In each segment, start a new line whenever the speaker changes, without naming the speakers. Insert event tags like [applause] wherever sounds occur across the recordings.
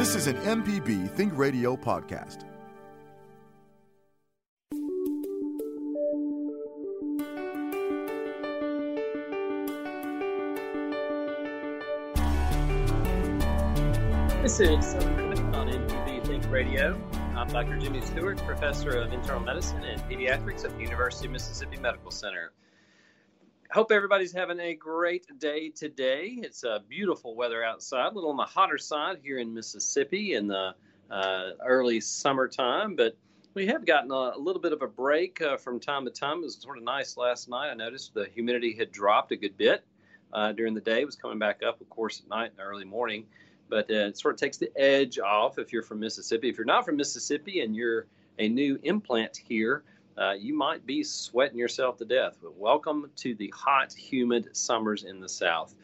This is an MPB Think Radio podcast.
This is on MPB Think Radio. I'm Dr. Jimmy Stewart, professor of internal medicine and pediatrics at the University of Mississippi Medical Center. Hope everybody's having a great day today. It's a uh, beautiful weather outside, a little on the hotter side here in Mississippi in the uh, early summertime, but we have gotten a, a little bit of a break uh, from time to time. It was sort of nice last night. I noticed the humidity had dropped a good bit uh, during the day. It was coming back up, of course, at night and early morning but uh, it sort of takes the edge off if you're from Mississippi. If you're not from Mississippi and you're a new implant here, uh, you might be sweating yourself to death. But welcome to the hot, humid summers in the South.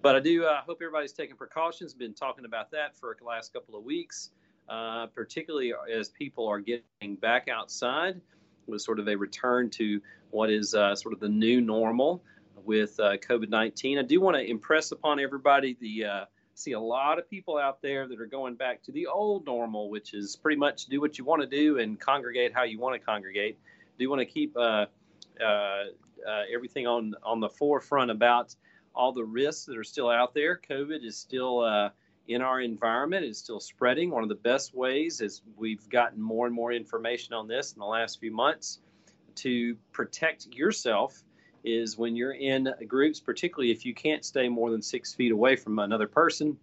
But I do uh, hope everybody's taking precautions. Been talking about that for the last couple of weeks, uh, particularly as people are getting back outside with sort of a return to what is uh, sort of the new normal with uh, COVID 19. I do want to impress upon everybody the see a lot of people out there that are going back to the old normal, which is pretty much do what you want to do and congregate how you want to congregate. Do you want to keep uh, uh, uh, everything on on the forefront about all the risks that are still out there? COVID is still in our environment; it's still spreading. One of the best ways is we've gotten more and more information on this in the last few months to protect yourself is when you're in groups, particularly if you can't stay more than six feet away from another person,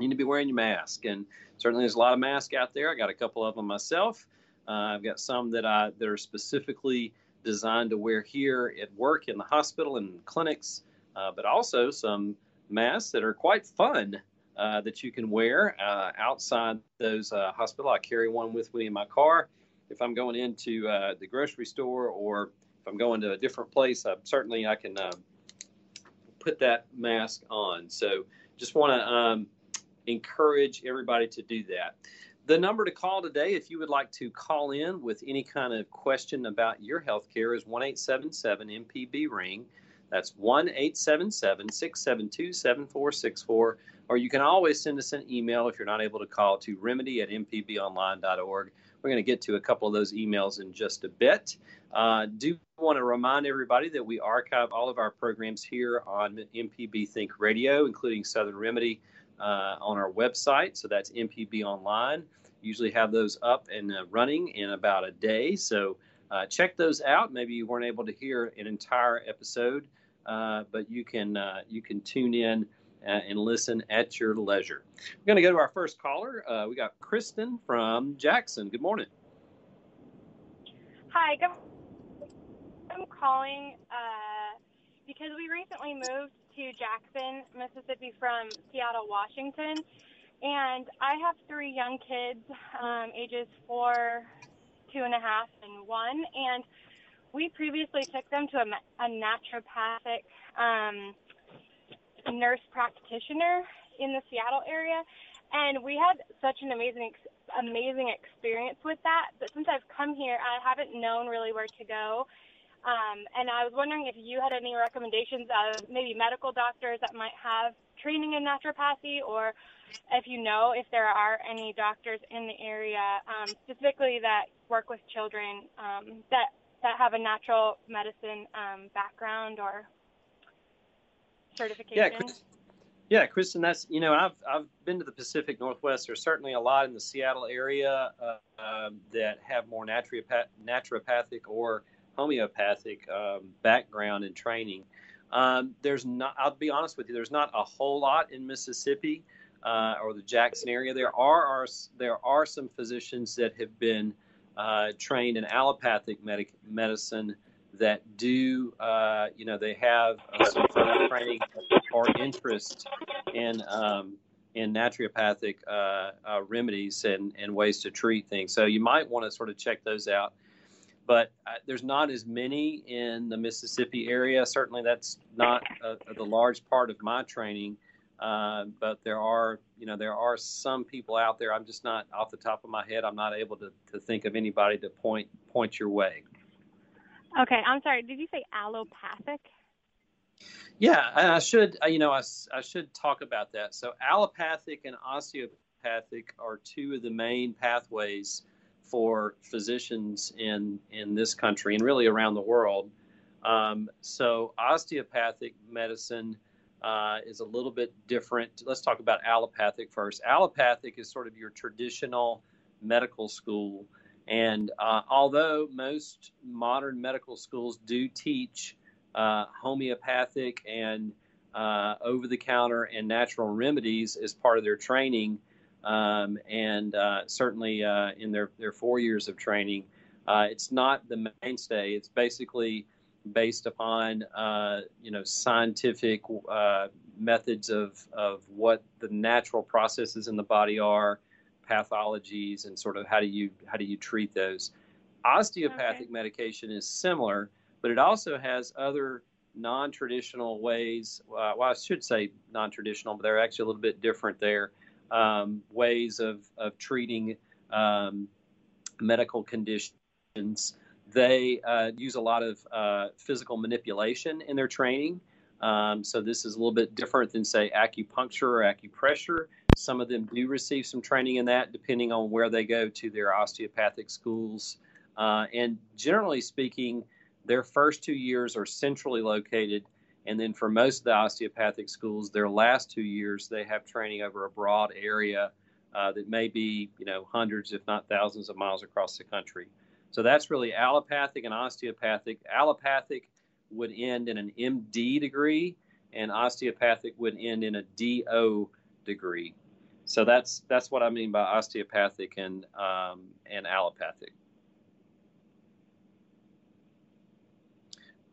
you need to be wearing your mask. And certainly, there's a lot of masks out there. I got a couple of them myself. Uh, I've got some that I that are specifically designed to wear here at work, in the hospital, and clinics, uh, but also some masks that are quite fun uh, that you can wear uh, outside those uh, hospital. I carry one with me in my car if I'm going into uh, the grocery store or if I'm going to a different place, I, certainly I can put that mask on. So just want to um, encourage everybody to do that. The number to call today, if you would like to call in with any kind of question about your health care, is 1 877 MPB Ring. That's 1 877 672 7464. Or you can always send us an email if you're not able to call to remedy at mpbonline.org. We're going to get to a couple of those emails in just a bit. Uh, do want to remind everybody that we archive all of our programs here on MPB Think Radio, including Southern Remedy, uh, on our website. So that's MPB Online. Usually have those up and uh, running in about a day. So uh, check those out. Maybe you weren't able to hear an entire episode, uh, but you can uh, you can tune in and listen at your leisure. We're going to go to our first caller. we got Kristen from Jackson. Good morning.
Hi. I'm calling uh, because we recently moved to Jackson, Mississippi from Seattle, Washington. And I have three young kids, um, ages four, two and a half, and one. And we previously took them to a, a naturopathic um, nurse practitioner in the Seattle area. And we had such an amazing, amazing experience with that. But since I've come here, I haven't known really where to go. Um, and I was wondering if you had any recommendations of maybe medical doctors that might have training in naturopathy, or if you know if there are any doctors in the area um, specifically that work with children um, that that have a natural medicine um, background or certification.
Yeah, Chris, yeah, Kristen, that's you know I've I've been to the Pacific Northwest. There's certainly a lot in the Seattle area uh, uh, that have more naturopath, naturopathic or homeopathic um, background and training. Um, there's not. I'll be honest with you. There's not a whole lot in Mississippi uh, or the Jackson area. There are, are there are some physicians that have been uh, trained in allopathic medic- medicine that do. Uh, you know, they have uh, some training or interest in um, in naturopathic uh, uh, remedies and, and ways to treat things. So you might want to sort of check those out. But uh, there's not as many in the Mississippi area. Certainly, that's not the large part of my training. Uh, but there are, you know, there are some people out there. I'm just not off the top of my head. I'm not able to, to think of anybody to point point your way.
Okay, I'm sorry. Did you say allopathic?
Yeah, I should, uh, you know, I, I should talk about that. So, allopathic and osteopathic are two of the main pathways for physicians in in this country and really around the world. Um, so, osteopathic medicine uh, is a little bit different. Let's talk about allopathic first. Allopathic is sort of your traditional medical school, and uh, although most modern medical schools do teach uh, homeopathic and uh, over the counter and natural remedies as part of their training. Um, and uh, certainly uh, in their, their four years of training, uh, it's not the mainstay. It's basically based upon uh, you know scientific methods of, of what the natural processes in the body are, pathologies, and sort of how do you how do you treat those. Osteopathic okay. medication is similar, but it also has other non-traditional ways. Uh, well, I should say non-traditional, but they're actually a little bit different there. Um, ways of of treating um, medical conditions. They uh, use a lot of uh, physical manipulation in their training. Um, so this is a little bit different than say acupuncture or acupressure. Some of them do receive some training in that, depending on where they go to their osteopathic schools. Uh, and generally speaking, their first two years are centrally located, and then for most of the osteopathic schools, their last two years they have training over a broad area uh, that may be, you know, hundreds, if not thousands, of miles across the country. So that's really allopathic and osteopathic. Allopathic would end in an MD degree, and osteopathic would end in a DO degree. So that's that's what I mean by osteopathic and um, and allopathic.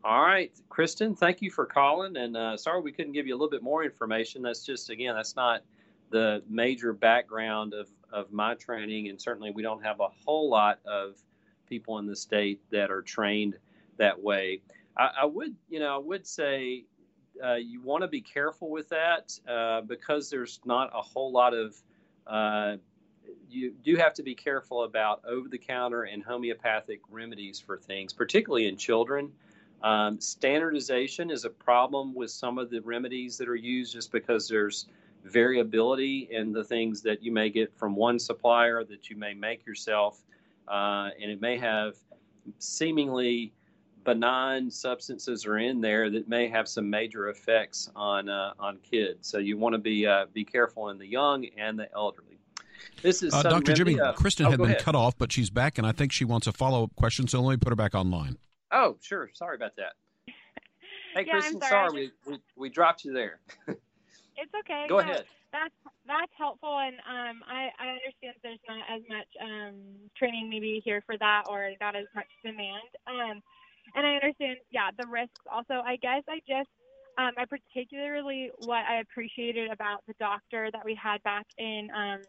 All right, Kristen, thank you for calling. And uh, sorry we couldn't give you a little bit more information. That's just, again, that's not the major background of, of my training. And certainly we don't have a whole lot of people in the state that are trained that way. I, I would, you know, I would say uh, you want to be careful with that uh, because there's not a whole lot of, uh, you do have to be careful about over the counter and homeopathic remedies for things, particularly in children. Um, standardization is a problem with some of the remedies that are used just because there's variability in the things that you may get from one supplier that you may make yourself. Uh, and it may have seemingly benign substances are in there that may have some major effects on uh, on kids. So you want to be uh, be careful in the young and the elderly. This is
uh, Dr. Jimmy.
Uh,
Kristen
oh,
had been
ahead.
cut off, but she's back, and I think she wants a follow up question. So let me put her back online.
Oh, sure. Sorry about that. [laughs] Hey,
Yeah, I'm
Kristen,
sorry.
sorry, we, we, we dropped you there. [laughs]
It's okay.
Go
No,
ahead.
That's that's helpful, and um, I I understand there's not as much um training maybe here for that, or not as much demand. Um, and I understand, yeah, the risks. Also, I guess I just um, I particularly what I appreciated about the doctor that we had back in um,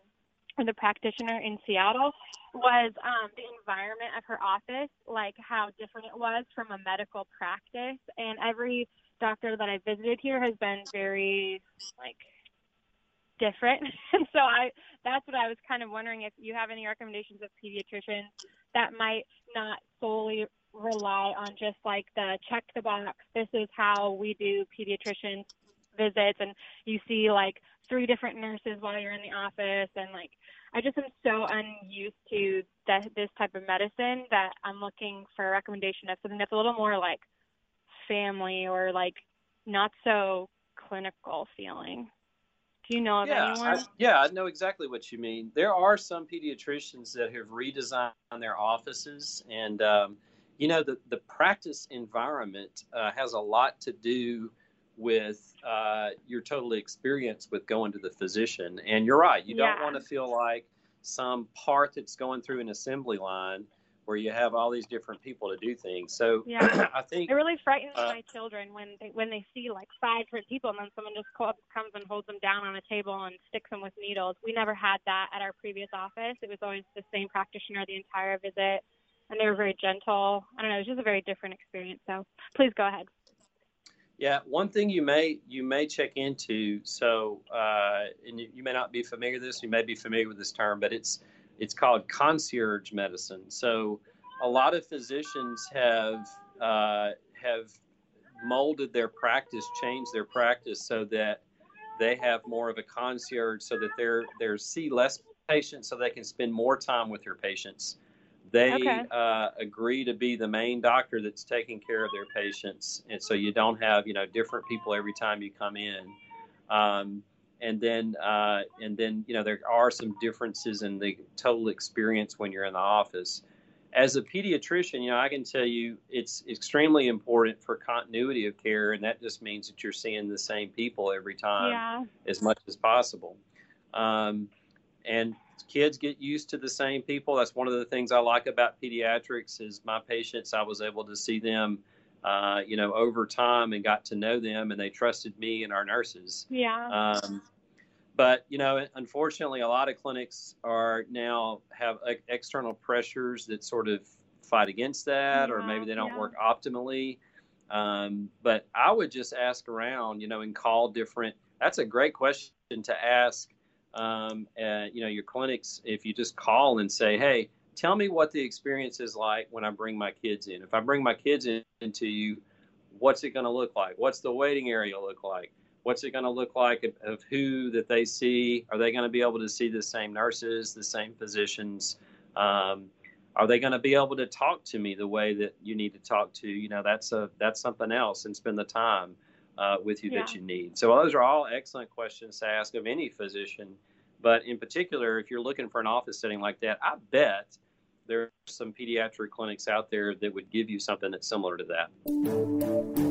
or the practitioner in Seattle was um, the environment of her office, like how different it was from a medical practice. And every doctor that I visited here has been very like different. [laughs] And so I that's what I was kind of wondering if you have any recommendations of pediatricians that might not solely rely on just like the check the box, this is how we do pediatrician visits and you see like three different nurses while you're in the office and like I just am so unused to that this type of medicine that I'm looking for a recommendation of something that's a little more like family or like not so clinical feeling. Do you know of
yeah,
anyone?
I, yeah, I know exactly what you mean. There are some pediatricians that have redesigned their offices, and um, you know the the practice environment uh, has a lot to do with uh, your total experience with going to the physician. And you're right, you don't want to feel like some part that's going through an assembly line where you have all these different people to do things. So [clears throat]
Yeah.
I think
It really frightens
Uh,
my children when they when they see like five different people and then someone just comes and holds them down on a table and sticks them with needles. We never had that at our previous office. It was always the same practitioner the entire visit, and they were very gentle. I don't know. It was just a very different experience. So please go ahead.
Yeah, one thing you may you may check into. So, uh, and you, you may not be familiar with this. You may be familiar with this term, but it's it's called concierge medicine. So, a lot of physicians have uh, have molded their practice, changed their practice so that they have more of a concierge, so that they're they're see less patients, so they can spend more time with their patients. They
Okay.
uh, agree to be the main doctor that's taking care of their patients, and so you don't have you know different people every time you come in. Um, and then uh, and then you know there are some differences in the total experience when you're in the office. As a pediatrician, you know I can tell you it's extremely important for continuity of care, and that just means that you're seeing the same people every time
yeah.
as much as possible. Um, and kids get used to the same people. That's one of the things I like about pediatrics is my patients. I was able to see them, uh, you know, over time and got to know them, and they trusted me and our nurses.
Yeah.
Um, but you know, unfortunately, a lot of clinics are now have ex- external pressures that sort of fight against that, or maybe they don't
yeah.
work optimally. Um, but I would just ask around, you know, and call different. That's a great question to ask. Um, you know, your clinics. If you just call and say, "Hey, tell me what the experience is like when I bring my kids in. If I bring my kids in, into you, what's it going to look like? What's the waiting area look like? What's it going to look like of, of who that they see? Are they going to be able to see the same nurses, the same physicians? Um, are they going to be able to talk to me the way that you need to talk to? You know, that's a that's something else, and spend the time uh, with you that you need. So those are all excellent questions to ask of any physician. But in particular, if you're looking for an office setting like that, I bet there are some pediatric clinics out there that would give you something that's similar to that.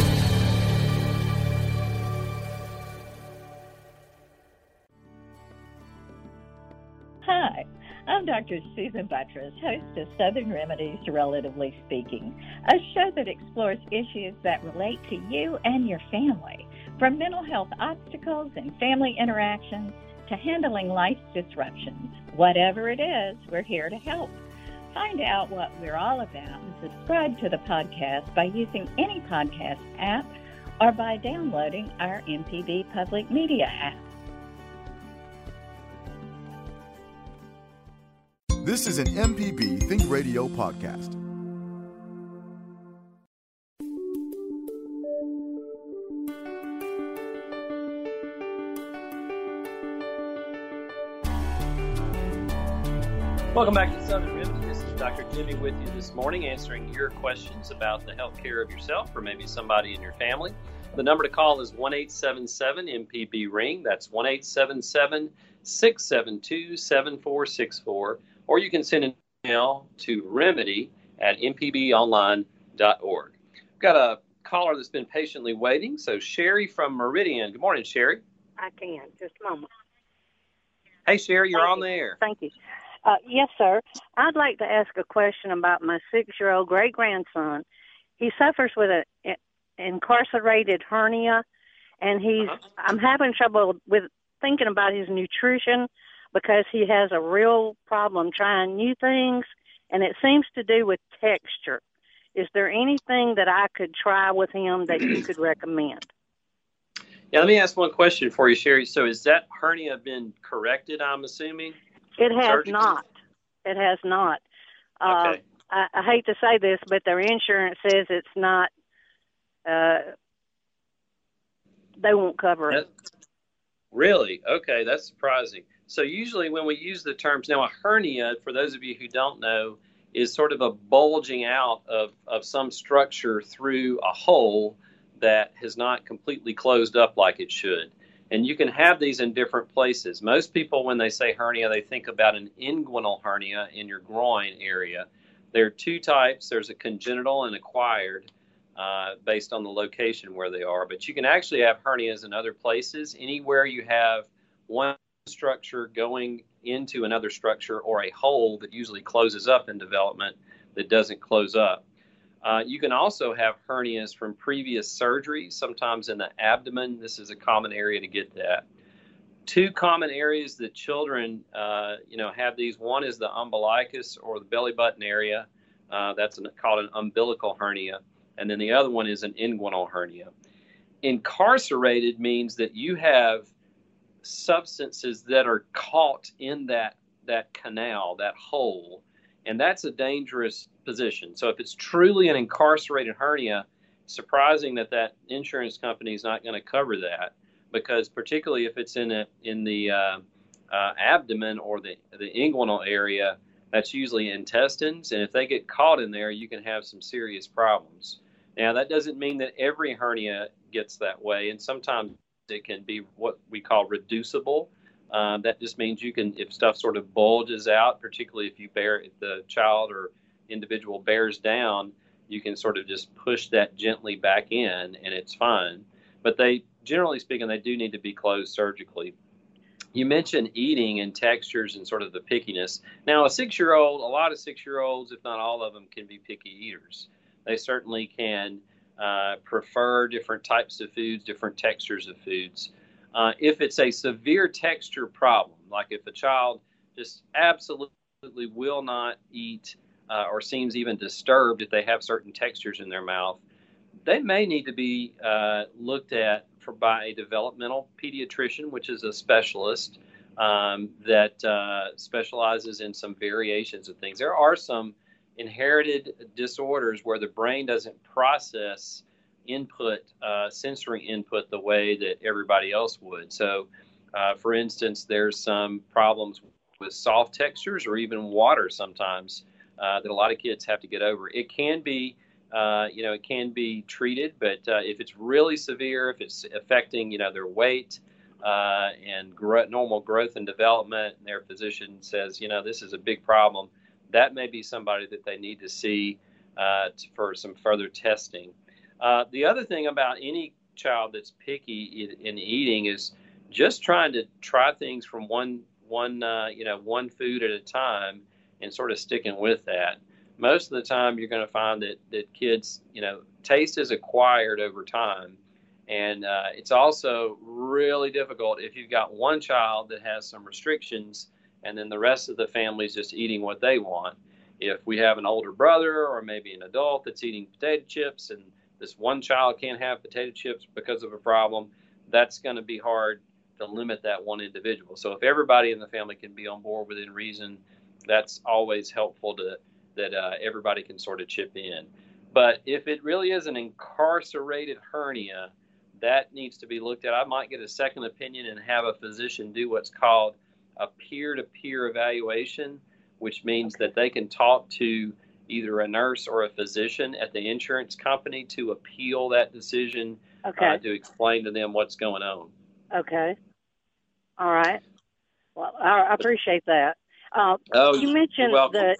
Dr. Susan Buttross, host of Southern Remedies Relatively Speaking, a show that explores issues that relate to you and your family, from mental health obstacles and family interactions to handling life's disruptions. Whatever it is, we're here to help. Find out what we're all about and subscribe to the podcast by using any podcast app or by downloading our MPB Public Media app.
This is an MPB Think Radio podcast.
Welcome back to Southern Remedy. This is Dr. Jimmy with you this morning, answering your questions about the health care of yourself or maybe somebody in your family. The number to call is 1 877 MPB Ring. That's 1 877 672 7464. Or you can send an email to remedy at mpbonline.org. We've got a caller that's been patiently waiting. So, Sherry from Meridian. Good morning, Sherry.
I can. Just a moment.
Hey, Sherry, you're
Thank
on
you.
the air.
Thank you. Uh, yes, sir. I'd like to ask a question about my six-year-old great grandson. He suffers with an incarcerated hernia, and he's.
Uh-huh.
I'm having trouble with thinking about his nutrition because he has a real problem trying new things, and it seems to do with texture. Is there anything that I could try with him that you could [clears throat] recommend?
Yeah, let me ask one question for you, Sherry. So, has that hernia been corrected? I'm assuming.
It has
Surgically?
not. It has not. Uh,
Okay.
I, I hate to say this, but their insurance says it's not. Uh, they won't cover it.
That- really? Okay, that's surprising. So, usually when we use the terms now, a hernia, for those of you who don't know, is sort of a bulging out of, of some structure through a hole that has not completely closed up like it should. And you can have these in different places. Most people, when they say hernia, they think about an inguinal hernia in your groin area. There are two types there's a congenital and acquired. Uh, based on the location where they are. But you can actually have hernias in other places. Anywhere you have one structure going into another structure or a hole that usually closes up in development that doesn't close up. Uh, you can also have hernias from previous surgery, sometimes in the abdomen. This is a common area to get that. Two common areas that children, uh, you know, have these. One is the umbilicus or the belly button area. Uh, that's an, called an umbilical hernia and then the other one is an inguinal hernia. Incarcerated means that you have substances that are caught in that that canal, that hole, and that's a dangerous position. So if it's truly an incarcerated hernia, surprising that that insurance company is not going to cover that because particularly if it's in a, in the uh, uh, abdomen or the the inguinal area, that's usually intestines, and if they get caught in there, you can have some serious problems. Now, that doesn't mean that every hernia gets that way, and sometimes it can be what we call reducible. Um, that just means you can, if stuff sort of bulges out, particularly if you bear, if the child or individual bears down, you can sort of just push that gently back in, and it's fine. But they, generally speaking, they do need to be closed surgically. You mentioned eating and textures and sort of the pickiness. Now, a six-year-old, a lot of six-year-olds, if not all of them, can be picky eaters. They certainly can uh, prefer different types of foods, different textures of foods. Uh, if it's a severe texture problem, like if a child just absolutely will not eat uh, or seems even disturbed if they have certain textures in their mouth, they may need to be uh, looked at for by a developmental pediatrician, which is a specialist um, that uh, specializes in some variations of things. There are some inherited disorders where the brain doesn't process input, uh, sensory input, the way that everybody else would. So, uh, for instance, there's some problems with soft textures or even water sometimes uh, that a lot of kids have to get over. It can be, uh, you know, it can be treated, but uh, if it's really severe, if it's affecting, you know, their weight. Uh, and normal growth and development, and their physician says, you know, this is a big problem that may be somebody that they need to see uh, for some further testing. Uh, the other thing about any child that's picky in, in, eating is just trying to try things from one one uh, you know one food at a time and sort of sticking with that. Most of the time, you're going to find that that kids you know taste is acquired over time. And uh, it's also really difficult if you've got one child that has some restrictions and then the rest of the family is just eating what they want. If we have an older brother or maybe an adult that's eating potato chips and this one child can't have potato chips because of a problem, that's going to be hard to limit that one individual. So if everybody in the family can be on board within reason, that's always helpful to that uh, everybody can sort of chip in. But if it really is an incarcerated hernia, that needs to be looked at. I might get a second opinion and have a physician do what's called a peer to peer evaluation, which means that they can talk to either a nurse or a physician at the insurance company to appeal that decision uh, okay. uh, to explain to them what's going on.
Okay. All right. Well, I appreciate that. Uh,
oh,
you mentioned the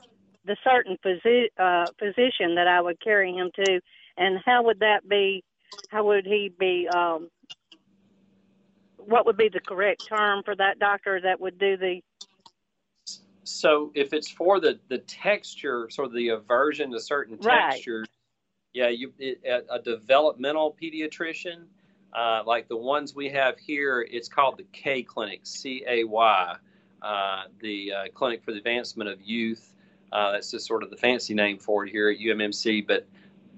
the certain physi- uh, physician that I would carry him to, and how would that be? How would he be um, what would be the correct term for that doctor that would do the
so if it's for the the texture sort of the aversion to certain
right.
textures yeah you it, a, developmental pediatrician uh, like the ones we have here it's called the k clinic c-a-y uh, the uh, clinic for the advancement of youth. Uh, that's just sort of the fancy name for it here at ummc but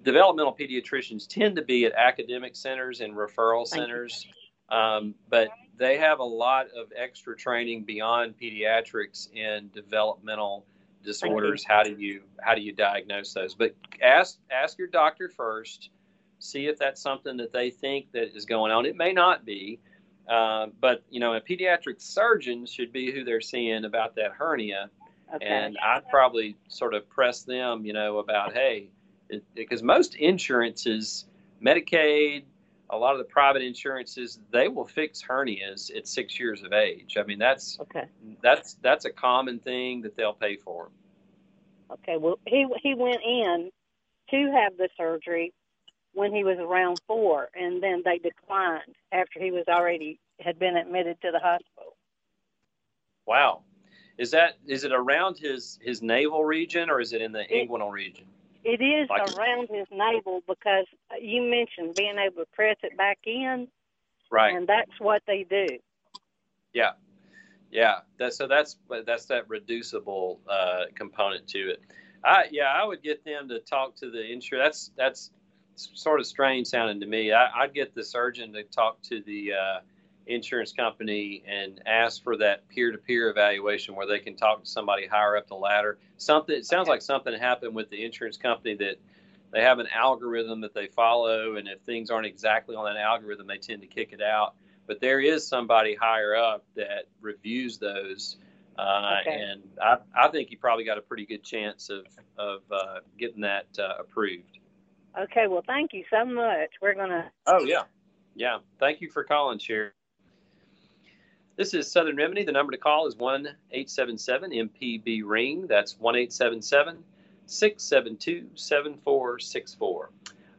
developmental pediatricians tend to be at academic centers and referral centers um, but they have a lot of extra training beyond pediatrics in developmental disorders. How do you how do you diagnose those? But ask ask your doctor first. See if that's something that they think that is going on. It may not be, uh, but you know, a pediatric surgeon should be who they're seeing about that hernia.
Okay.
And I'd probably sort of press them, you know, about hey, because most insurances, Medicaid, a lot of the private insurances they will fix hernias at six years of age. I mean that's
Okay.
that's that's a common thing that they'll pay for.
Okay. Well, he he went in to have the surgery when he was around four, and then they declined after he was already had been admitted to the hospital.
Wow, is that is it around his his navel region or is it in the inguinal region?
It is
Like-
around his navel because you mentioned being able to press it back in,
Right.
and that's what they do.
Yeah, yeah. That, so that's that's that reducible uh, component to it. I yeah, I would get them to talk to the insurance. That's that's sort of strange sounding to me. I, I'd get the surgeon to talk to the uh, insurance company and ask for that peer-to-peer evaluation where they can talk to somebody higher up the ladder. Something it sounds like something happened with the insurance company that they have an algorithm that they follow, and if things aren't exactly on that algorithm, they tend to kick it out but there is somebody higher up that reviews those. Uh,
Okay.
And I, I think you probably got a pretty good chance of, of uh, getting that uh, approved.
Okay. Well, thank you so much. We're gonna.
Oh, yeah. Yeah. Thank you for calling, Sherry. This is Southern Remedy. The number to call is 1 877 MPB Ring. That's 1 877 672 7464.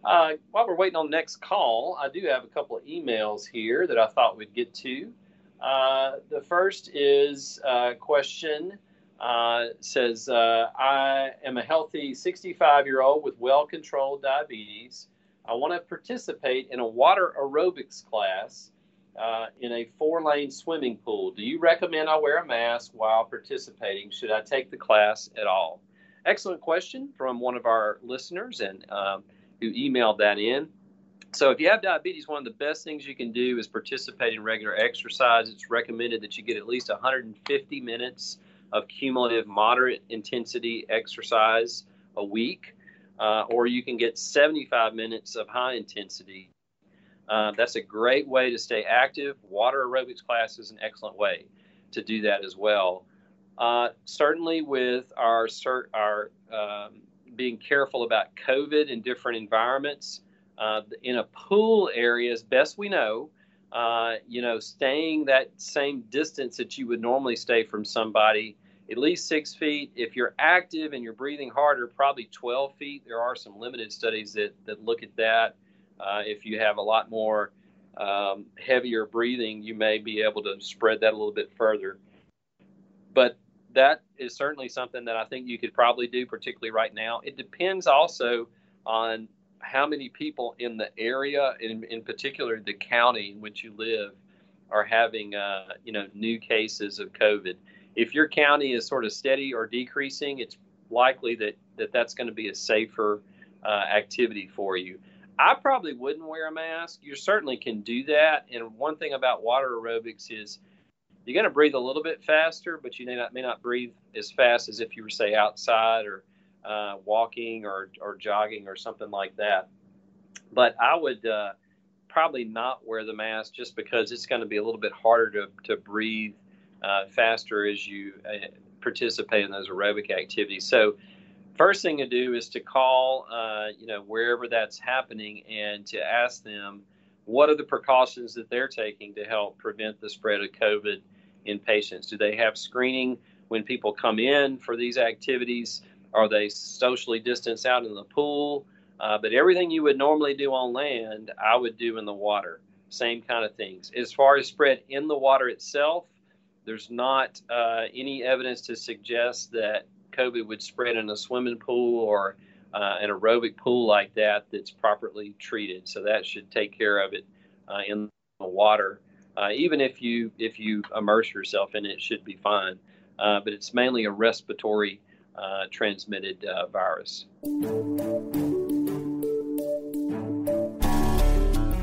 Uh, while we're waiting on the next call, I do have a couple of emails here that I thought we'd get to. Uh, the first is a question uh, says, uh, I am a healthy 65 year old with well controlled diabetes. I want to participate in a water aerobics class uh, in a four lane swimming pool. Do you recommend I wear a mask while participating? Should I take the class at all? Excellent question from one of our listeners and um, who emailed that in. So, if you have diabetes, one of the best things you can do is participate in regular exercise. It's recommended that you get at least 150 minutes of cumulative moderate intensity exercise a week, uh, or you can get 75 minutes of high intensity. Uh, that's a great way to stay active. Water aerobics class is an excellent way to do that as well. Uh, certainly, with our our um, being careful about COVID in different environments, uh, in a pool area, as best we know, uh, you know, staying that same distance that you would normally stay from somebody, at least six feet. If you're active and you're breathing harder, probably 12 feet. There are some limited studies that, that look at that. Uh, if you have a lot more um, heavier breathing, you may be able to spread that a little bit further. But that is certainly something that I think you could probably do, particularly right now. It depends also on how many people in the area, in, in particular the county in which you live, are having uh, you know new cases of COVID. If your county is sort of steady or decreasing, it's likely that, that that's going to be a safer uh, activity for you. I probably wouldn't wear a mask. You certainly can do that. And one thing about water aerobics is you're going to breathe a little bit faster, but you may not may not breathe as fast as if you were say outside or uh, walking or or jogging or something like that. But I would uh, probably not wear the mask just because it's going to be a little bit harder to to breathe uh, faster as you uh, participate in those aerobic activities. So. First thing to do is to call, uh, you know, wherever that's happening, and to ask them what are the precautions that they're taking to help prevent the spread of COVID in patients? Do they have screening when people come in for these activities? Are they socially distanced out in the pool? Uh, but everything you would normally do on land, I would do in the water. Same kind of things. As far as spread in the water itself, there's not uh, any evidence to suggest that COVID would spread in a swimming pool or uh, an aerobic pool like that that's properly treated. So that should take care of it uh, in the water. Uh, even if you if you immerse yourself in it, it should be fine. Uh, but it's mainly a respiratory uh, transmitted uh, virus.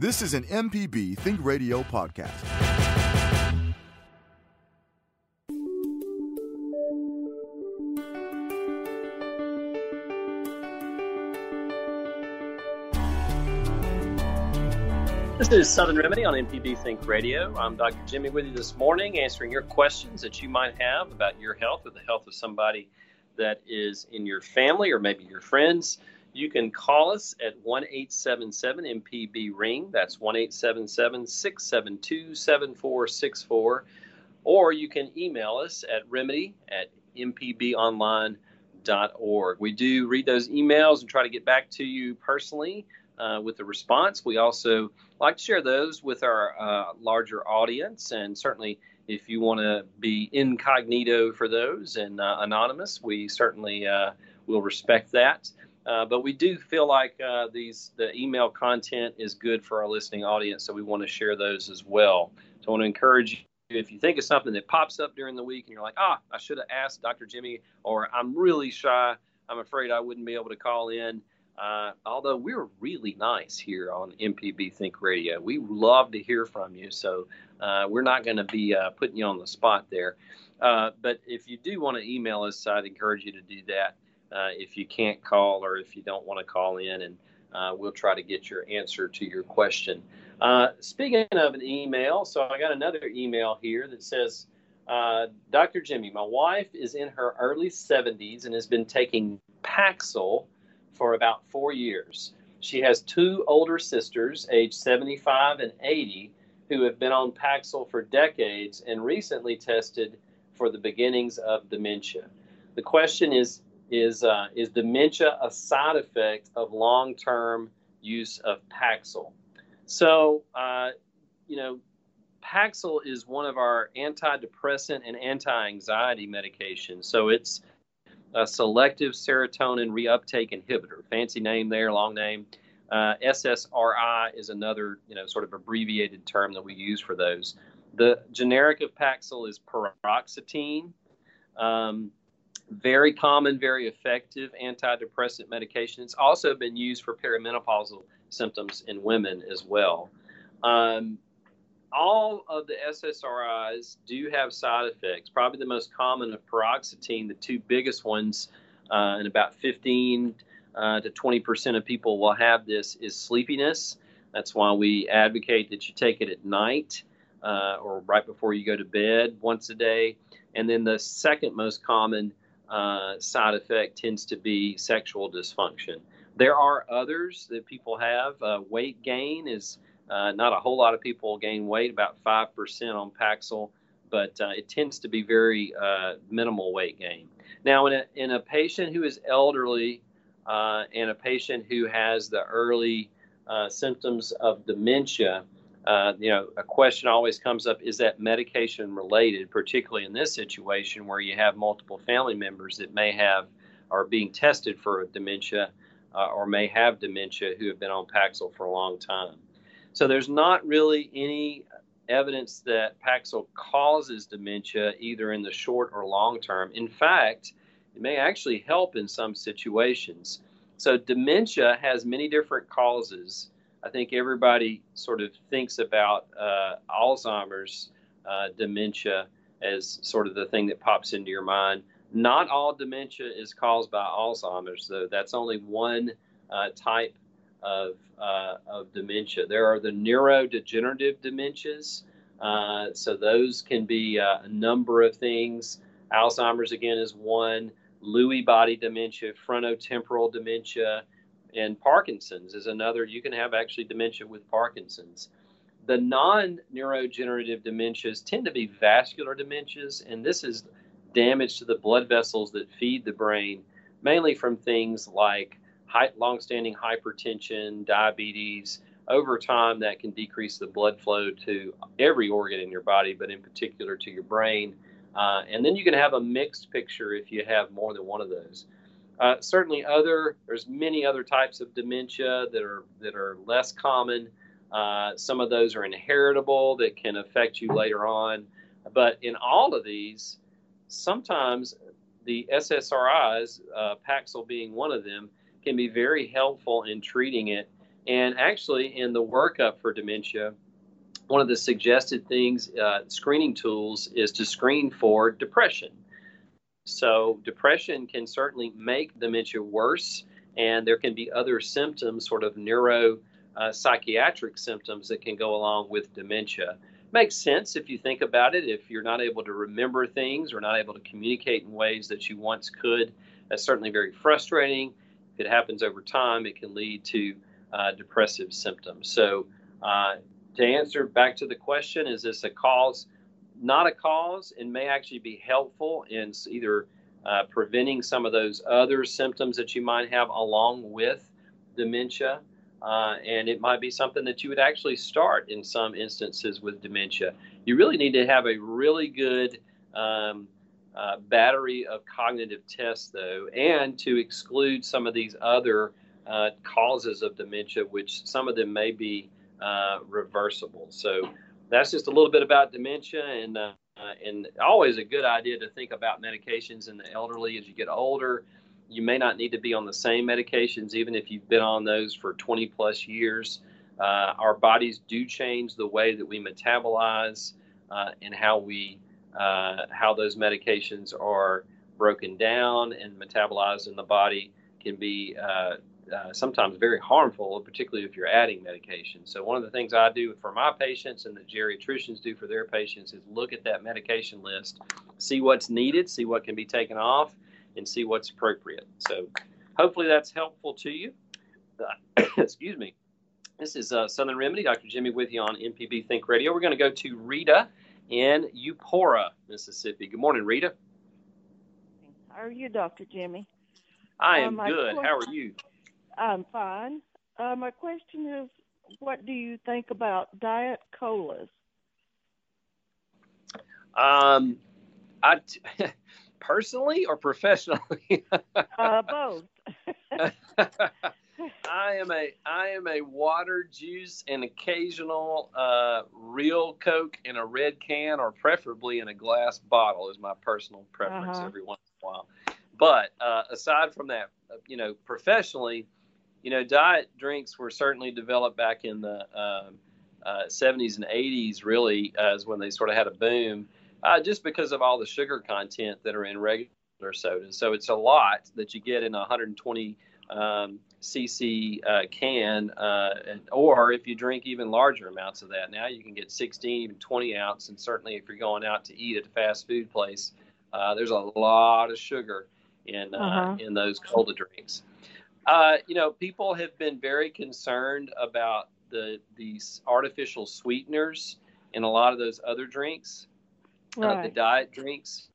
This is an MPB Think Radio podcast.
This is Southern Remedy on MPB Think Radio. I'm Dr. Jimmy with you this morning, answering your questions that you might have about your health or the health of somebody that is in your family or maybe your friends. You can call us at 1 877 MPB Ring. That's 1 877 672 7464. Or you can email us at remedy at mpbonline.org. We do read those emails and try to get back to you personally uh, with the response. We also like to share those with our uh, larger audience, and certainly if you want to be incognito for those and uh, anonymous, we certainly uh, will respect that. Uh, but we do feel like uh, these the email content is good for our listening audience, so we want to share those as well. So I want to encourage you if you think of something that pops up during the week and you're like, ah, I should have asked Dr. Jimmy, or I'm really shy, I'm afraid I wouldn't be able to call in. Uh, although we're really nice here on MPB Think Radio, we love to hear from you. So uh, we're not going to be uh, putting you on the spot there. Uh, but if you do want to email us, I'd encourage you to do that uh, if you can't call or if you don't want to call in, and uh, we'll try to get your answer to your question. Uh, speaking of an email, so I got another email here that says, uh, Dr. Jimmy, my wife is in her early 70s and has been taking Paxil for about four years. She has two older sisters, aged 75 and 80, who have been on Paxil for decades and recently tested for the beginnings of dementia. The question is is uh, is dementia a side effect of long-term use of Paxil? So, uh, you know, Paxil is one of our antidepressant and anti-anxiety medications. So it's a selective serotonin reuptake inhibitor. Fancy name there, long name. Uh, SSRI is another, you know, sort of abbreviated term that we use for those. The generic of Paxil is paroxetine. Um, very common, very effective antidepressant medication. It's also been used for perimenopausal symptoms in women as well. Um, all of the SSRIs do have side effects. Probably the most common of paroxetine, the two biggest ones, uh, and about 15 uh, to 20 percent of people will have this, is sleepiness. That's why we advocate that you take it at night uh, or right before you go to bed once a day. And then the second most common uh, side effect tends to be sexual dysfunction. There are others that people have. Uh, weight gain is uh, not a whole lot of people gain weight, about 5% on Paxil, but uh, it tends to be very uh, minimal weight gain. Now, in a, in a patient who is elderly uh, and a patient who has the early symptoms of dementia, uh, you know, a question always comes up is that medication related, particularly in this situation where you have multiple family members that may have are being tested for dementia uh, or may have dementia who have been on Paxil for a long time. So there's not really any evidence that Paxil causes dementia either in the short or long term. In fact, it may actually help in some situations. So dementia has many different causes. I think everybody sort of thinks about uh, Alzheimer's uh, dementia as sort of the thing that pops into your mind. Not all dementia is caused by Alzheimer's, though. That's only one uh, type of, uh, of dementia. There are the neurodegenerative dementias. Uh, so those can be uh, a number of things. Alzheimer's, again, is one. Lewy body dementia, frontotemporal dementia, and Parkinson's is another. You can have actually dementia with Parkinson's. The non neurodegenerative dementias tend to be vascular dementias, and this is damage to the blood vessels that feed the brain, mainly from things like long-standing hypertension, diabetes, over time, that can decrease the blood flow to every organ in your body, but in particular to your brain. Uh, and then you can have a mixed picture if you have more than one of those. Uh, certainly, other there's many other types of dementia that are that are less common. Uh, some of those are inheritable that can affect you later on. But in all of these, sometimes the SSRIs, uh, Paxil being one of them, can be very helpful in treating it. And actually, in the workup for dementia, one of the suggested things, uh, screening tools, is to screen for depression. So, depression can certainly make dementia worse, and there can be other symptoms, sort of neuro uh, symptoms that can go along with dementia. Makes sense if you think about it. If you're not able to remember things or not able to communicate in ways that you once could, that's certainly very frustrating. If it happens over time, it can lead to uh, depressive symptoms. So, uh, to answer back to the question, is this a cause? Not a cause, and may actually be helpful in either uh, preventing some of those other symptoms that you might have along with dementia. Uh, and it might be something that you would actually start in some instances with dementia. You really need to have a really good um, uh, battery of cognitive tests, though, and to exclude some of these other uh, causes of dementia, which some of them may be uh, reversible. So that's just a little bit about dementia, and uh, and always a good idea to think about medications in the elderly as you get older you may not need to be on the same medications, even if you've been on those for 20 plus years. Uh, our bodies do change the way that we metabolize uh, and how we uh, how those medications are broken down and metabolized in the body can be uh, sometimes very harmful, particularly if you're adding medication. So one of the things I do for my patients and the geriatricians do for their patients is look at that medication list, see what's needed, see what can be taken off, and see what's appropriate. So hopefully that's helpful to you. Uh, [coughs] excuse me. This is uh, Southern Remedy. Dr. Jimmy with you on MPB Think Radio. We're going to go to Rita in Eupora, Mississippi. Good morning, Rita.
How are you, Dr. Jimmy?
I am uh, good. How are you?
I'm fine. Uh, my question is, what do you think about diet colas?
Um, I t- [laughs] personally or professionally?
uh, both. [laughs]
I am a I am a water, juice, and occasional uh, real Coke in a red can, or preferably in a glass bottle, is my personal preference uh-huh. every once in a while. But uh, aside from that, you know, professionally, you know, diet drinks were certainly developed back in the um, uh, 70s and 80s. Really, as when they sort of had a boom uh, just because of all the sugar content that are in regular sodas. So it's a lot that you get in a 120 um, cc uh, can, uh, or if you drink even larger amounts of that, now you can get 16, even 20 ounce. And certainly, if you're going out to eat at a fast food place, uh, there's a lot of sugar in uh, uh-huh. in those cola drinks. Uh, you know, people have been very concerned about the these artificial sweeteners in a lot of those other drinks right. uh, the diet drinks,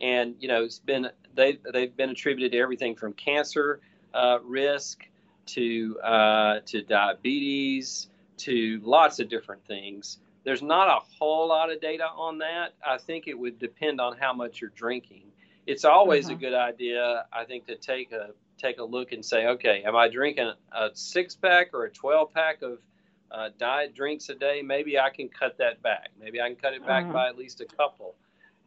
and you know it's been they they've been attributed to everything from cancer uh, risk to uh, to diabetes to lots of different things. There's not a whole lot of data on that. I think it would depend on how much you're drinking. It's always uh-huh. a good idea, I think, to take a take a look and say, okay, am I drinking a six pack or a 12 pack of uh, diet drinks a day, maybe I can cut that back. Maybe I can cut it back uh-huh. by at least a couple.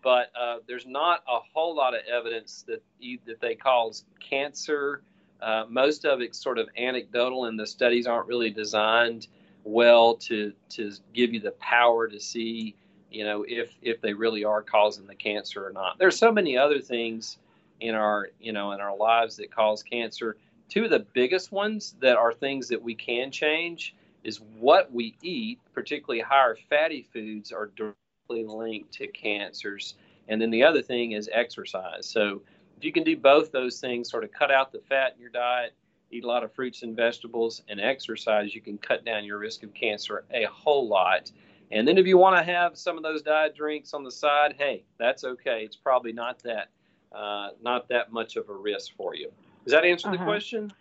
But uh, there's not a whole lot of evidence that that they cause cancer. Uh, most of it's sort of anecdotal, and the studies aren't really designed well to to give you the power to see, you know, if if they really are causing the cancer or not. There's so many other things in our you know in our lives that cause cancer. Two of the biggest ones that are things that we can change is what we eat, particularly higher fatty foods, are directly linked to cancers. And then the other thing is exercise. So if you can do both those things, sort of cut out the fat in your diet, eat a lot of fruits and vegetables, and exercise, you can cut down your risk of cancer a whole lot. And then if you want to have some of those diet drinks on the side, hey, that's okay. It's probably not that uh, not that much of a risk for you. Does that answer uh-huh. the question?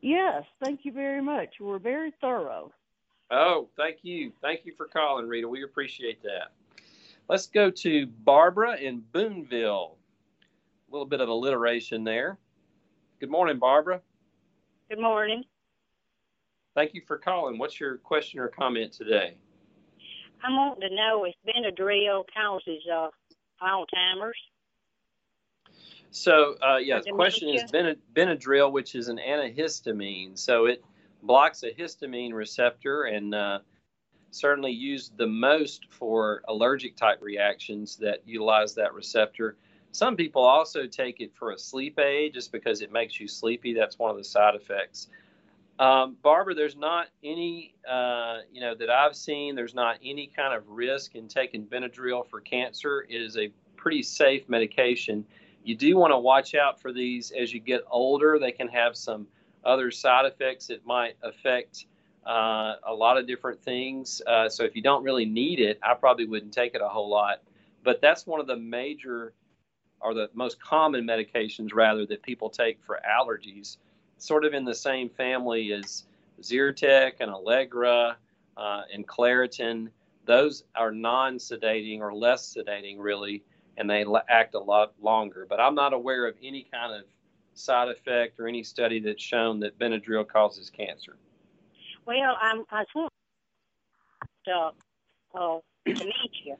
Yes, thank you very much. You were very thorough.
Oh, thank you. Thank you for calling, Rita. We appreciate that. Let's go to Barbara in Booneville. A little bit of alliteration there. Good morning, Barbara.
Good morning.
Thank you for calling. What's your question or comment today?
I'm wanting to know if Benadryl causes uh, Alzheimer's.
So, uh, yeah, the question is Benadryl, which is an antihistamine. So it blocks a histamine receptor and uh, certainly used the most for allergic type reactions that utilize that receptor. Some people also take it for a sleep aid just because it makes you sleepy. That's one of the side effects. Um, Barbara, there's not any, uh, you know, that I've seen. There's not any kind of risk in taking Benadryl for cancer. It is a pretty safe medication. You do want to watch out for these as you get older. They can have some other side effects that might affect uh, a lot of different things. Uh, so if you don't really need it, I probably wouldn't take it a whole lot. But that's one of the major or the most common medications, rather, that people take for allergies sort of in the same family as Zyrtec and Allegra uh, and Claritin. Those are non sedating or less sedating, really, and they act a lot longer. But I'm not aware of any kind of side effect or any study that's shown that Benadryl causes cancer.
Well, I'm, I uh, uh, dementia.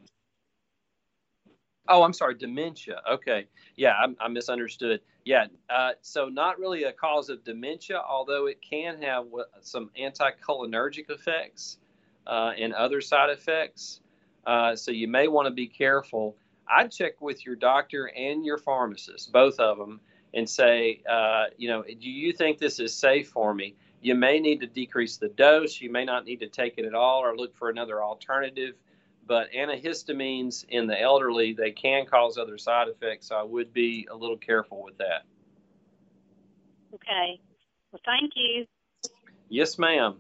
Oh, I'm sorry, dementia. Okay, yeah, I, I misunderstood. Yeah, uh, so not really a cause of dementia, although it can have some anticholinergic effects uh, and other side effects. Uh, so you may want to be careful. I'd check with your doctor and your pharmacist, both of them, and say, uh, you know, do you think this is safe for me? You may need to decrease the dose. You may not need to take it at all, or look for another alternative but antihistamines in the elderly they can cause other side effects. So i would be a little careful with that.
Okay. Well thank you.
Yes ma'am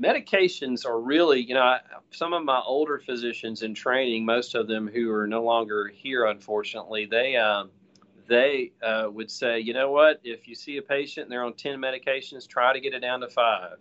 medications are really you know some of my older physicians in training most of them who are no longer here unfortunately they um, they uh, would say you know what if you see a patient and they're on 10 medications try to get it down to five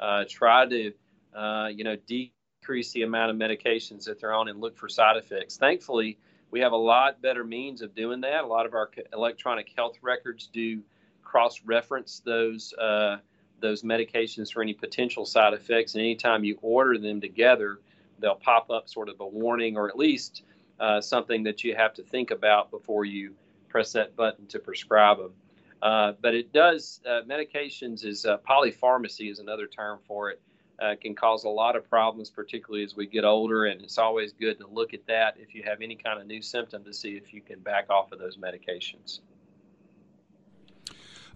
uh, try to uh, you know decrease the amount of medications that they're on and look for side effects. Thankfully, we have a lot better means of doing that. A lot of our electronic health records do cross-reference those uh, those medications for any potential side effects. And anytime you order them together, they'll pop up sort of a warning or at least uh, something that you have to think about before you press that button to prescribe them. Uh, but it does uh, medications is uh, polypharmacy is another term for it uh, can cause a lot of problems, particularly as we get older. And it's always good to look at that if you have any kind of new symptom to see if you can back off of those medications.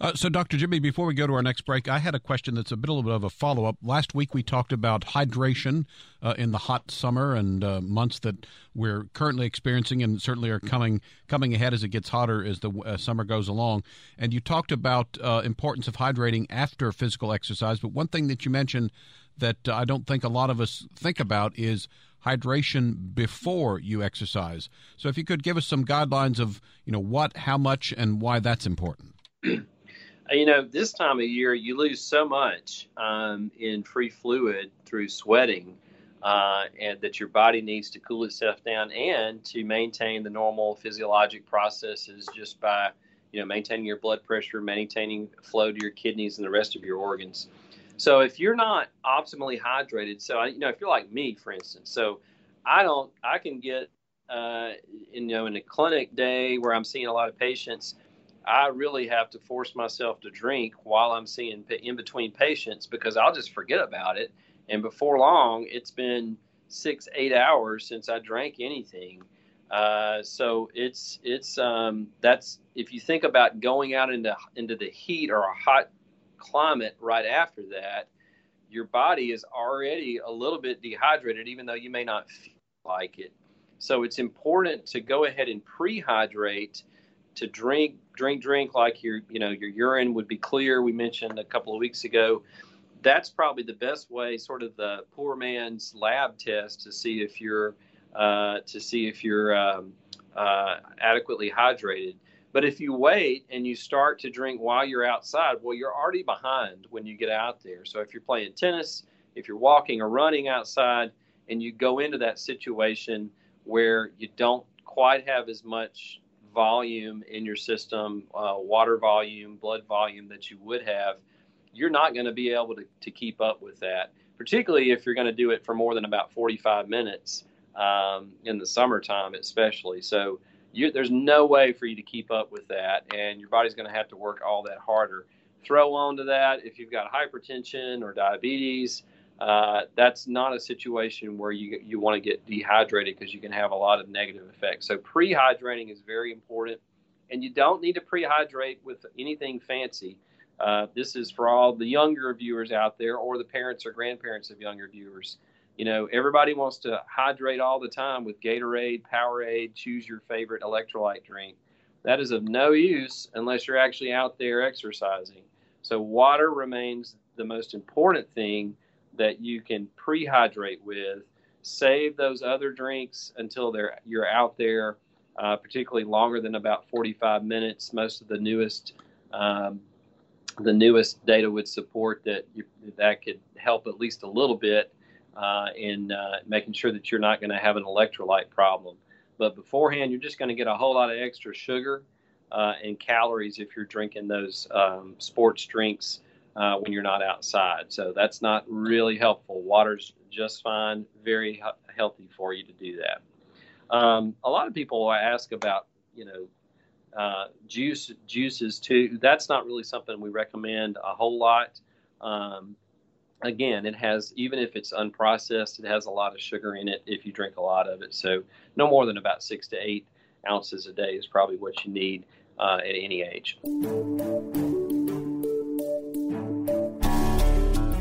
Uh, so, Dr. Jimmy, before we go to our next break, I had a question that's a bit, a little bit of a follow up. Last week we talked about hydration uh, in the hot summer and uh, months that we're currently experiencing, and certainly are coming coming ahead as it gets hotter as the uh, summer goes along. And you talked about uh, importance of hydrating after physical exercise. But one thing that you mentioned that I don't think a lot of us think about is hydration before you exercise. So if you could give us some guidelines of, you know, what, how much, and why that's important. [clears throat]
you know, this time of year, you lose so much um, in free fluid through sweating, uh, and that your body needs to cool itself down and to maintain the normal physiologic processes just by, you know, maintaining your blood pressure, maintaining flow to your kidneys and the rest of your organs. So if you're not optimally hydrated, so you know if you're like me, for instance, so I don't, I can get, uh, you know, in a clinic day where I'm seeing a lot of patients, I really have to force myself to drink while I'm seeing in between patients because I'll just forget about it, and before long, it's been six, eight hours since I drank anything. Uh, so it's it's um, that's if you think about going out into into the heat or a hot climate right after that, your body is already a little bit dehydrated, even though you may not feel like it. So it's important to go ahead and pre-hydrate, to drink, drink, drink like your, you know, your urine would be clear. We mentioned a couple of weeks ago. That's probably the best way, sort of the poor man's lab test to see if you're, uh, to see if you're um, uh, adequately hydrated. But if you wait and you start to drink while you're outside, well, you're already behind when you get out there. So if you're playing tennis, if you're walking or running outside, and you go into that situation where you don't quite have as much volume in your system, uh, water volume, blood volume that you would have, you're not going to be able to, to keep up with that, particularly if you're going to do it for more than about 45 minutes um, in the summertime, especially. So you, there's no way for you to keep up with that, and your body's going to have to work all that harder. Throw on to that if you've got hypertension or diabetes. Uh, that's not a situation where you you want to get dehydrated because you can have a lot of negative effects. So prehydrating is very important, and you don't need to prehydrate with anything fancy. Uh, this is for all the younger viewers out there, or the parents or grandparents of younger viewers. You know, everybody wants to hydrate all the time with Gatorade, Powerade, choose your favorite electrolyte drink. That is of no use unless you're actually out there exercising. So, water remains the most important thing that you can prehydrate with. Save those other drinks until they're you're out there, uh, particularly longer than about 45 minutes. Most of the newest um, the newest data would support that you, that could help at least a little bit uh, in uh, making sure that you're not going to have an electrolyte problem. But beforehand, you're just going to get a whole lot of extra sugar uh, and calories if you're drinking those um, sports drinks uh, when you're not outside. So that's not really helpful. Water's just fine, very healthy for you to do that. Um, a lot of people ask about, you know, uh, juice juices too. That's not really something we recommend a whole lot. Um, again, it has even if it's unprocessed, it has a lot of sugar in it if you drink a lot of it. So no more than about six to eight ounces a day is probably what you need uh, at any age.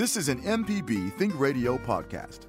This is an MPB Think Radio podcast.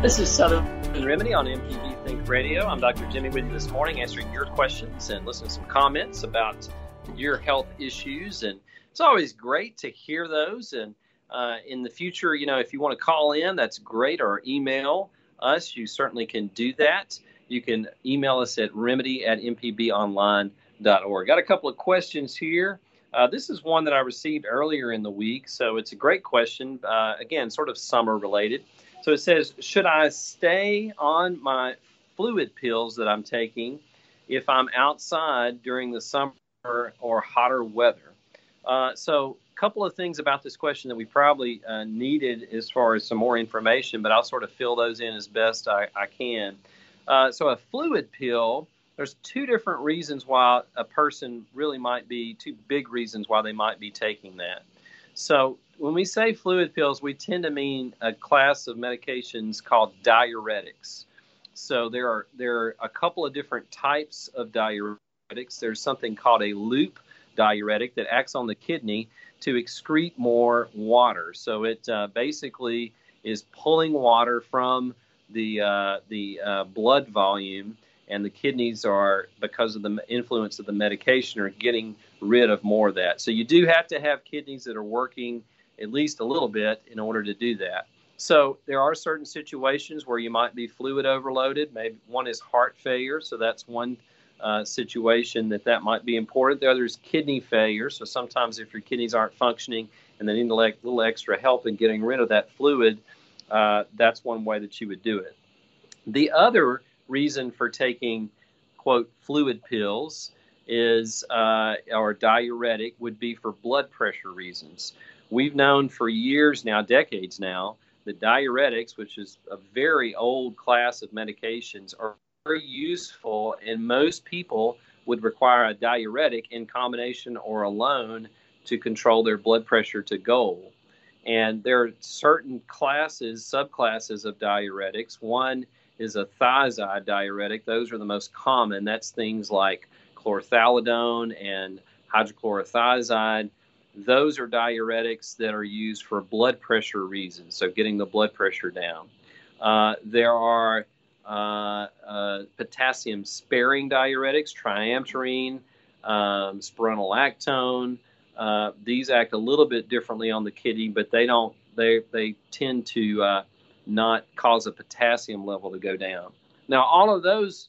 This is Southern Remedy on MPB Think Radio. I'm Dr. Jimmy with you this morning, answering your questions and listening to some comments about your health issues. And it's always great to hear those. And uh, in the future, you know, if you want to call in, that's great, or email us. You certainly can do that. You can email us at remedy at mpbonline.org. Got a couple of questions here. Uh, this is one that I received earlier in the week, so it's a great question. Uh, again, sort of summer related. So it says, should I stay on my fluid pills that I'm taking if I'm outside during the summer or hotter weather? Uh, so couple of things about this question that we probably uh, needed as far as some more information, but I'll sort of fill those in as best I, I can. Uh, so a fluid pill, there's two different reasons why a person really might be, two big reasons why they might be taking that. So when we say fluid pills, we tend to mean a class of medications called diuretics. So there are there are a couple of different types of diuretics. There's something called a loop diuretic that acts on the kidney to excrete more water. So it uh, basically is pulling water from the uh, the uh, blood volume, and the kidneys are because of the influence of the medication are getting rid of more of that. So you do have to have kidneys that are working at least a little bit in order to do that. So there are certain situations where you might be fluid overloaded. Maybe one is heart failure, so that's one uh, situation that that might be important. The other is kidney failure. So sometimes if your kidneys aren't functioning and they need a little extra help in getting rid of that fluid, uh, that's one way that you would do it. The other reason for taking, quote, fluid pills is, uh, or diuretic, would be for blood pressure reasons. We've known for years now, decades now, that diuretics, which is a very old class of medications, are very useful, and most people would require a diuretic in combination or alone to control their blood pressure to goal. And there are certain classes, subclasses of diuretics. One is a thiazide diuretic. Those are the most common. That's things like chlorthalidone and hydrochlorothiazide. Those are diuretics that are used for blood pressure reasons, so getting the blood pressure down. Uh, there are uh, uh, potassium sparing diuretics, triamterene, um, spironolactone. Uh, these act a little bit differently on the kidney, but they don't. They they tend to uh, not cause a potassium level to go down. Now, all of those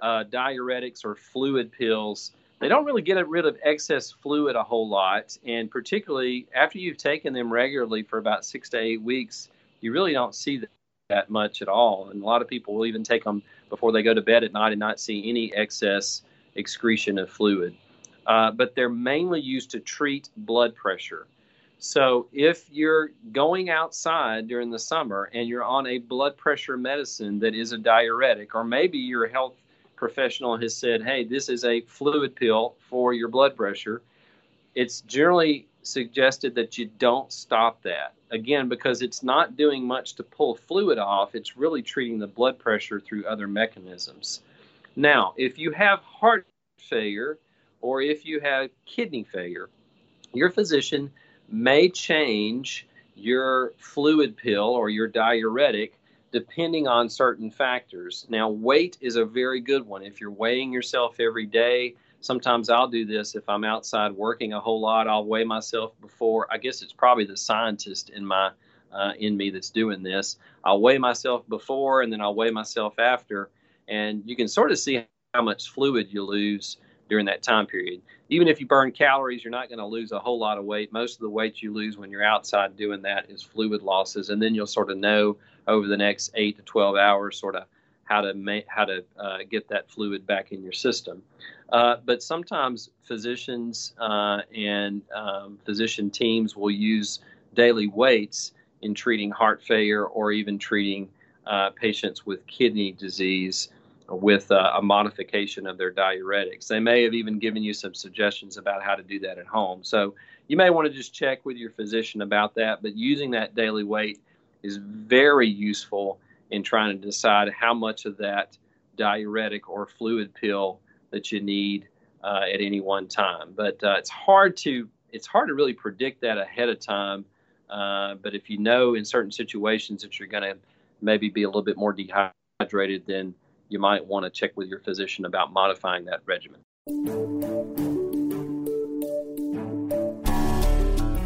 uh, diuretics or fluid pills, they don't really get rid of excess fluid a whole lot, and particularly after you've taken them regularly for about six to eight weeks, you really don't see that much at all. And a lot of people will even take them before they go to bed at night and not see any excess excretion of fluid. Uh, but they're mainly used to treat blood pressure. So if you're going outside during the summer and you're on a blood pressure medicine that is a diuretic, or maybe your health professional has said, hey, this is a fluid pill for your blood pressure, it's generally suggested that you don't stop that. Again, because it's not doing much to pull fluid off, it's really treating the blood pressure through other mechanisms. Now, if you have heart failure or if you have kidney failure, your physician may change your fluid pill or your diuretic depending on certain factors. Now, weight is a very good one. If you're weighing yourself every day, sometimes I'll do this if I'm outside working a whole lot. I'll weigh myself before. I guess it's probably the scientist in my uh, in me that's doing this. I'll weigh myself before and then I'll weigh myself after, and you can sort of see how much fluid you lose during that time period. Even if you burn calories, you're not going to lose a whole lot of weight. Most of the weight you lose when you're outside doing that is fluid losses, and then you'll sort of know over the next eight to 12 hours, sort of how to make how to uh, get that fluid back in your system. Uh, but sometimes physicians uh, and um, physician teams will use daily weights in treating heart failure or even treating uh, patients with kidney disease with uh, a modification of their diuretics. They may have even given you some suggestions about how to do that at home. So you may want to just check with your physician about that. But using that daily weight is very useful in trying to decide how much of that diuretic or fluid pill that you need uh, at any one time. But uh, it's hard to it's hard to really predict that ahead of time. Uh, but if you know in certain situations that you're going to maybe be a little bit more dehydrated, then you might want to check with your physician about modifying that regimen.